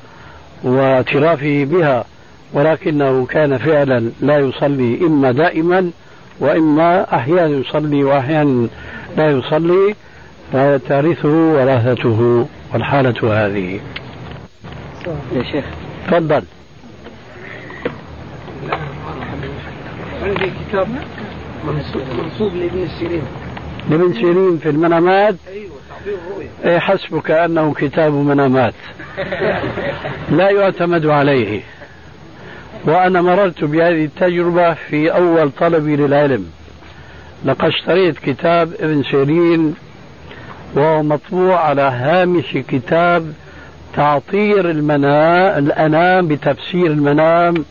واعترافه بها ولكنه كان فعلا لا يصلي إما دائما وإما أحيانا يصلي وأحيانا لا يصلي فترثه وراثته والحالة هذه. يا شيخ. تفضل. عندي كتاب منصوب لابن سيرين. لابن سيرين في المنامات. أيوه تعبير إيه حسبك أنه كتاب منامات. لا يعتمد عليه. وأنا مررت بهذه التجربة في أول طلبي للعلم. لقد اشتريت كتاب ابن سيرين وهو مطبوع على هامش كتاب تعطير المنام الأنام بتفسير المنام.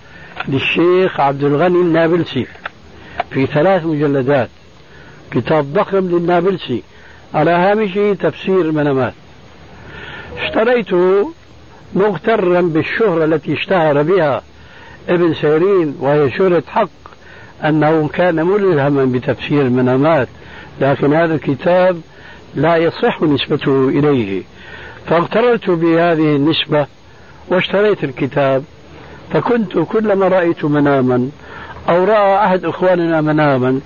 للشيخ عبد الغني النابلسي في ثلاث مجلدات. كتاب ضخم للنابلسي. على هامشه تفسير المنامات اشتريته مغترا بالشهرة التي اشتهر بها ابن سيرين وهي شهرة حق أنه كان ملهما بتفسير المنامات لكن هذا الكتاب لا يصح نسبته إليه. فاغتررت بهذه النسبة واشتريت الكتاب فكنت كلما رأيت مناما أو رأى أحد إخواننا مناما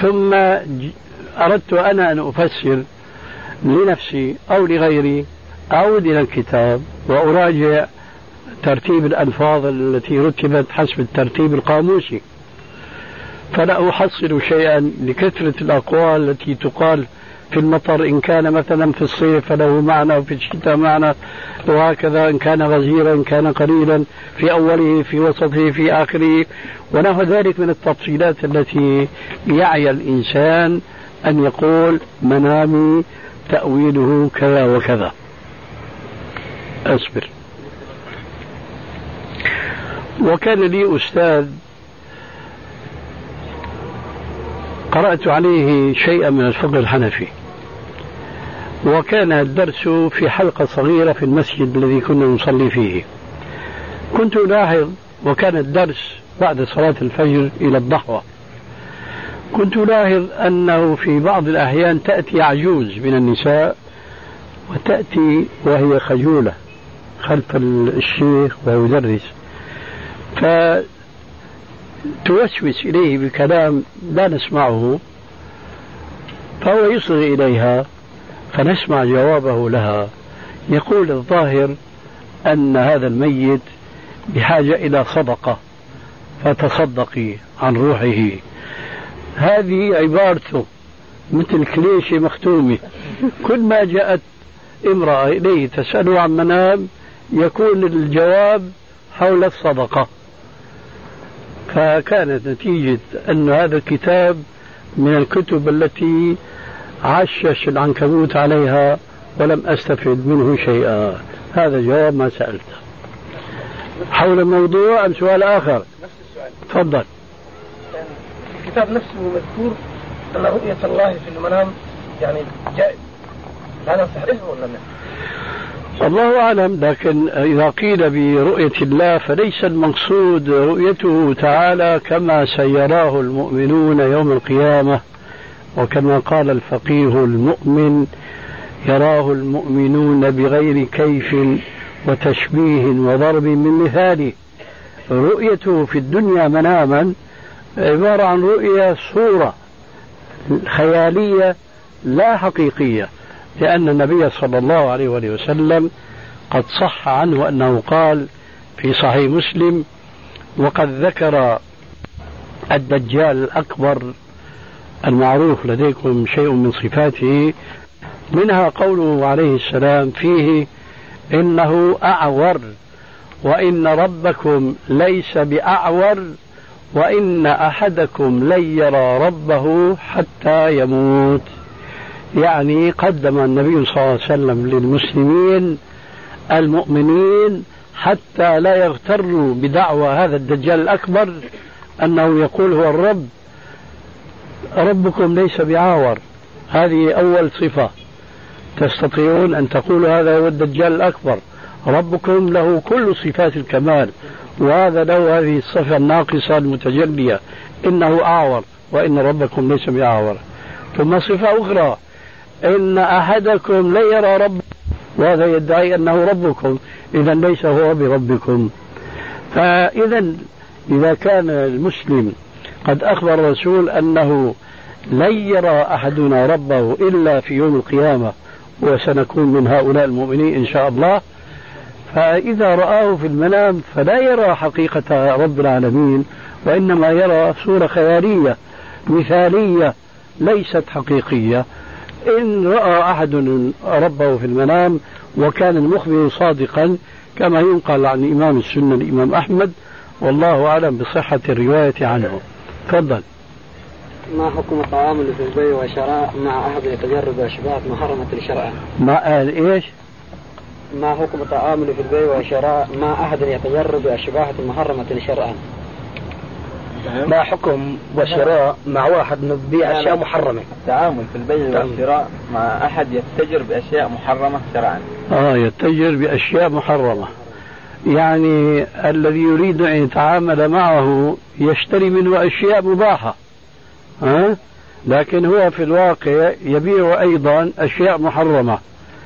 ثم أردت أنا أن أفسر لنفسي أو لغيري أعود إلى الكتاب وأراجع ترتيب الألفاظ التي رتبت حسب الترتيب القاموسي. فلا أحصل شيئا لكثرة الأقوال التي تقال في المطر إن كان مثلا في الصيف فله معنى وفي الشتاء معنى وهكذا إن كان غزيرا إن كان قليلا في أوله في وسطه في آخره. ونحو ذلك من التفصيلات التي يعي الإنسان أن يقول منامي تأويله كذا وكذا. أصبر. وكان لي أستاذ قرأت عليه شيئا من الفقه الحنفي. وكان الدرس في حلقة صغيرة في المسجد الذي كنا نصلي فيه. كنت ألاحظ وكان الدرس بعد صلاة الفجر إلى الضحوة. كنت ألاحظ أنه في بعض الأحيان تأتي عجوز من النساء وتأتي وهي خجولة خلف الشيخ وهو يدرس. فتوسوس إليه بكلام لا نسمعه فهو يصغي إليها فنسمع جوابه لها. يقول الظاهر أن هذا الميت بحاجة إلى صدقة فتصدقي عن روحه. هذه عبارته مثل كليشة مختومة. كل ما جاءت امرأة إليه تسأله عن منام يكون الجواب حول الصدقة. فكانت نتيجة أن هذا الكتاب من الكتب التي عشش العنكبوت عليها ولم أستفد منه شيئا. هذا جواب ما سألته حول الموضوع أم سؤال آخر نفس السؤال تفضل. الكتاب نفسه مذكور أن رؤية الله في المنام يعني جائز هذا صحيح ولا لا؟ الله أعلم لكن إذا قيل برؤية الله فليس المقصود رؤيته تعالى كما سيراه المؤمنون يوم القيامة. وكما قال الفقيه المؤمن يراه المؤمنون بغير كيف وتشبيه وضرب من مثاله. رؤيته في الدنيا مناما عبارة عن رؤية صورة خيالية لا حقيقية لأن النبي صلى الله عليه وسلم قد صح عنه أنه قال في صحيح مسلم وقد ذكر الدجال الأكبر المعروف لديكم شيء من صفاته منها قوله عليه السلام فيه إنه أعور وإن ربكم ليس بأعور وإن أحدكم لن يرى ربه حتى يموت. يعني قدم النبي صلى الله عليه وسلم للمسلمين المؤمنين حتى لا يغتروا بدعوى هذا الدجال الأكبر أنه يقول هو الرب ربكم ليس بعاور. هذه أول صفة. تستطيعون أن تقولوا هذا هو الدجال الأكبر. ربكم له كل صفات الكمال. وهذا له هذه الصفة الناقصة المتجلية. إنه أعور وإن ربكم ليس بأعور ثم صفة أخرى. إن أحدكم لا يرى رب وهذا يدعي أنه ربكم. إذا ليس هو بربكم. فإذا إذا كان المسلم قد أخبر الرسول أنه لن يرى أحدنا ربه إلا في يوم القيامة وسنكون من هؤلاء المؤمنين إن شاء الله. فإذا رآه في المنام فلا يرى حقيقة رب العالمين وإنما يرى صورة خيالية مثالية ليست حقيقية. إن رأى أحد ربه في المنام وكان المخبر صادقا كما ينقل عن إمام السنة الإمام أحمد والله أعلم بصحة الرواية عنه. تفضل. ما حكم التعامل في البيع والشراء مع أحد يتجرب أشباه محرمة شرعا؟ ما قال إيش؟ ما حكم التعامل في البيع والشراء مع أحد يتجرب أشباه محرمة شرعا؟ ما حكم والشراء مع واحد نبيع أشياء محرمة؟ التعامل في البيع والشراء مع أحد يتجر بأشياء محرمة شرعا. آه يتجر بأشياء محرمة. يعني الذي يريد أن يتعامل معه يشتري منه أشياء مباحة ها؟ لكن هو في الواقع يبيع أيضا أشياء محرمة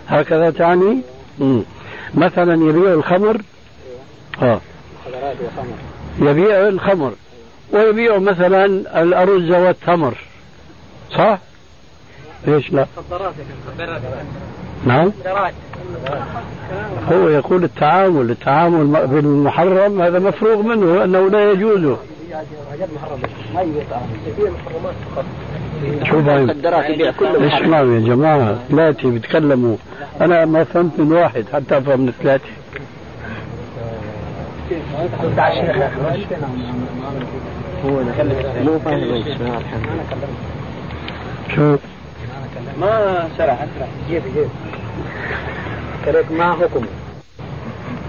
هكذا تعني مم. مثلا يبيع الخمر آه. يبيع الخمر ويبيع مثلا الأرز والتمر صح؟ ليش لا؟ نعم. هو يقول التعامل التعامل بالمحرم هذا مفروغ منه أنه لا يجوز. شو باين؟ اسمعوا يا جماعة؟ ثلاثة بيتكلموا. أنا ما فهمت من واحد حتى أفهم من ثلاثة. هو مو فاهم شو؟ ما شرح جيب جيب. كذلك ما حكم؟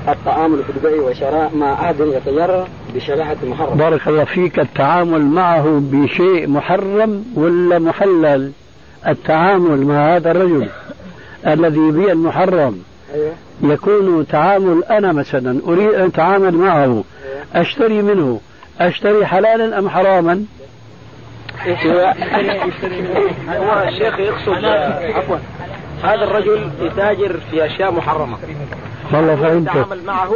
التعامل في البيع والشراء مع أحد يتجرى بشبهة محرم. بارك الله فيك. التعامل معه بشيء محرم ولا محلل؟ التعامل مع هذا الرجل الذي يبيع المحرم أيوة. يكون تعامل أنا مثلا أريد أن أتعامل معه. أيوة. أشتري منه أشتري حلالا أم حراما؟ هو الشيخ يقصد عفوا. هذا الرجل يتاجر في أشياء محرمة. والله فهمت يتعامل معه؟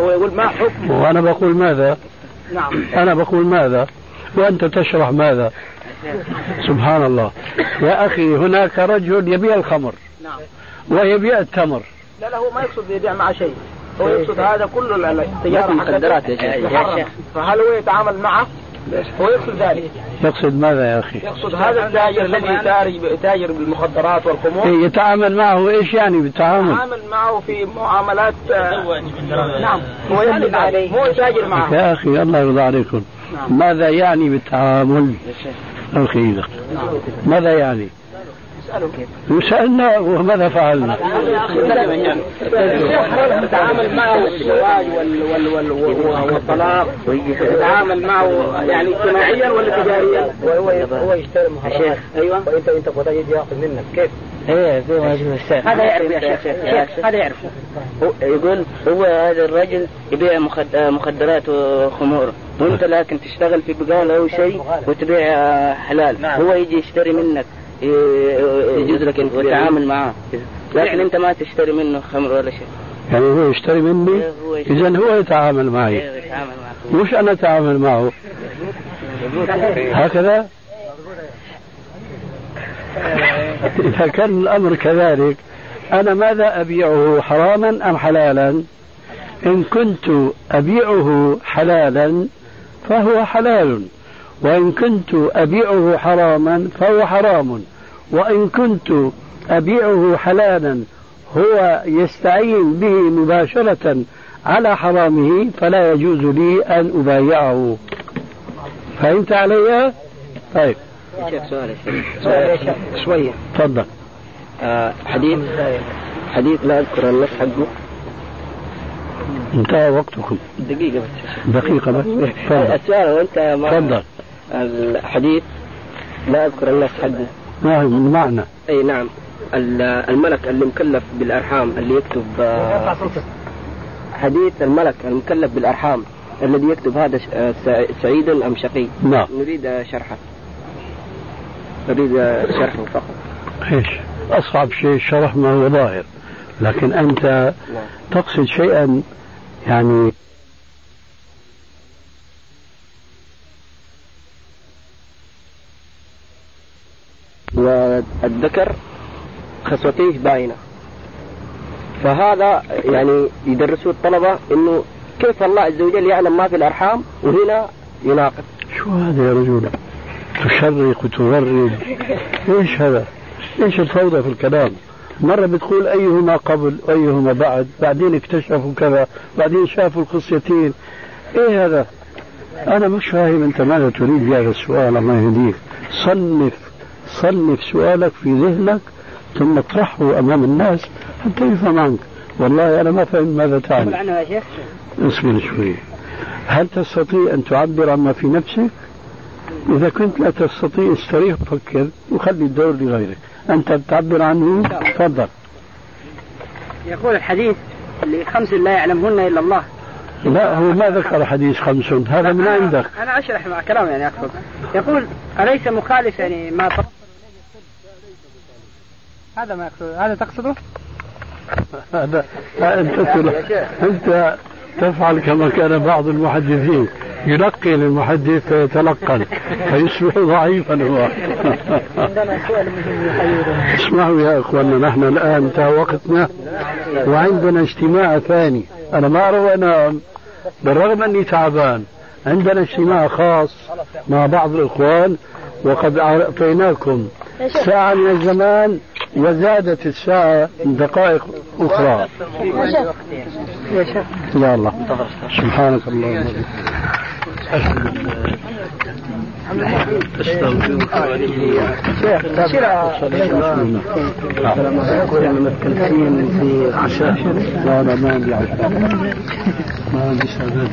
هو يقول ما حكم؟ وأنا بقول ماذا؟ نعم. أنا بقول ماذا؟ وأنت تشرح ماذا؟ سبحان الله. يا أخي هناك رجل يبيع الخمر. نعم. ويبيع التمر. لا لا هو ما يقصد يبيع معه شيء. هو يقصد هذا كله التجاره مخدرات يا شيخ. فهل هو يتعامل معه؟ هو يقصد ذلك. يقصد ماذا يا أخي؟ يقصد هذا التاجر الذي يتاجر تاجر بالمخدرات والخمور. إيه، يتعامل معه إيش يعني بالتعامل؟ يتعامل معه في معاملات آه، نعم. هو يقصد عليه. مو يتاجر معه. يا أخي الله يرضى عليكم. نعم. ماذا يعني بالتعامل؟ أخي ماذا يعني؟ اساله كيف وسألنا وماذا فعلنا؟ يتعامل معه الزواج وال وال وال وال- والطلاق يتعامل معه يعني اجتماعيا ولا تجاريا؟ وهو هو يشتري مخدرات أيوه. وانت انت يأخذ منك. كيف؟ إيه زي ما يقول الشيخ هذا يعرف يا شيخ هذا يعرف هو يقول هو هذا الرجل يبيع مخد- مخدرات وخمور. وأنت لكن تشتغل في بقالة أو شيء وتبيع حلال. هو يجي يشتري منك. يجوز لك انت وتتعامل معاه لكن أنت ما تشتري منه خمر ولا شيء. يعني هو يشتري مني؟ إيه، هو يتعامل معي. إيه، مش أنا أتعامل معه. هكذا؟ إذا كان الأمر كذلك أنا ماذا أبيعه حراما أم حلالا؟ إن كنت أبيعه حلالا فهو حلال. وإن كنت أبيعه حراما فهو حرام وإن كنت أبيعه حلالا هو يستعين به مباشرة على حرامه فلا يجوز لي أن أبايعه. فهمت علي؟ طيب. شيخ؟ سؤال شيخ شوية. تفضل. آه، حديث حديث لا أذكر النص حقه. انتهى وقتكم. دقيقة بس دقيقة بس. تفضل. السؤال وانت ما تفضل. الحديث لا أذكر النص حقه ما هو من معنى أي نعم. ال- الملك اللي مكلف بالأرحام اللي يكتب آه، حديث الملك المكلف بالأرحام الذي يكتب هذا آه، سع- سعيد أم شقي. نعم. نريد شرحه. نريد شرحه فقط. إيش؟ أصعب شيء شرح ما هو ظاهر لكن أنت تقصد شيئا يعني والذكر خصوتيه باينة. فهذا يعني يدرسوا الطلبة إنه كيف الله عز وجل يعلم ما في الأرحام وهنا يناقض. شو هذا يا رجل؟ تشرق وتغرد إيش هذا؟ إيش الفوضى في الكلام؟ مرة بتقول أيهما قبل وأيهما بعد بعدين اكتشفوا كذا بعدين شافوا الخصيتين. إيه هذا؟ أنا مش فاهم أنت ماذا تريد بهذا السؤال الله يهديك. صنف. صنف سؤالك في ذهنك ثم اطرحه أمام الناس حتى يفهم عنك. والله أنا ما فهمت ماذا تعني عنه يا شيخ؟ اصبر شوي. هل تستطيع أن تعبر عما في نفسك؟ إذا كنت لا تستطيع استريح وفكر وخلي الدور لغيرك. أنت تعبر عنه؟ تفضل. يقول الحديث اللي خمس لا يعلمهن إلا الله. لا هو ما ذكر حديث خمس. هذا من عندك. أنا أشرح مع كلام يعني اقصد يقول أليس مخالف يعني ما توصل هذا ما يقصد. هذا تقصده؟ هذا أنت أنت تفعل كما كان بعض المحدثين. يلقي للمحدث فيتلقن فيصبح ضعيفا هو. اسمعوا يا إخواننا نحن الآن انتهى وقتنا وعندنا اجتماع ثاني. أنا ما اروى انام بالرغم أني تعبان عندنا اجتماع خاص مع بعض الإخوان وقد أعطيناكم. ساعة من الزمان وزادت الساعة دقائق أخرى. يا الله. سبحانك اللهم متكلفين في عشاء لا لا ما عندي عشاء ما عندي سعادات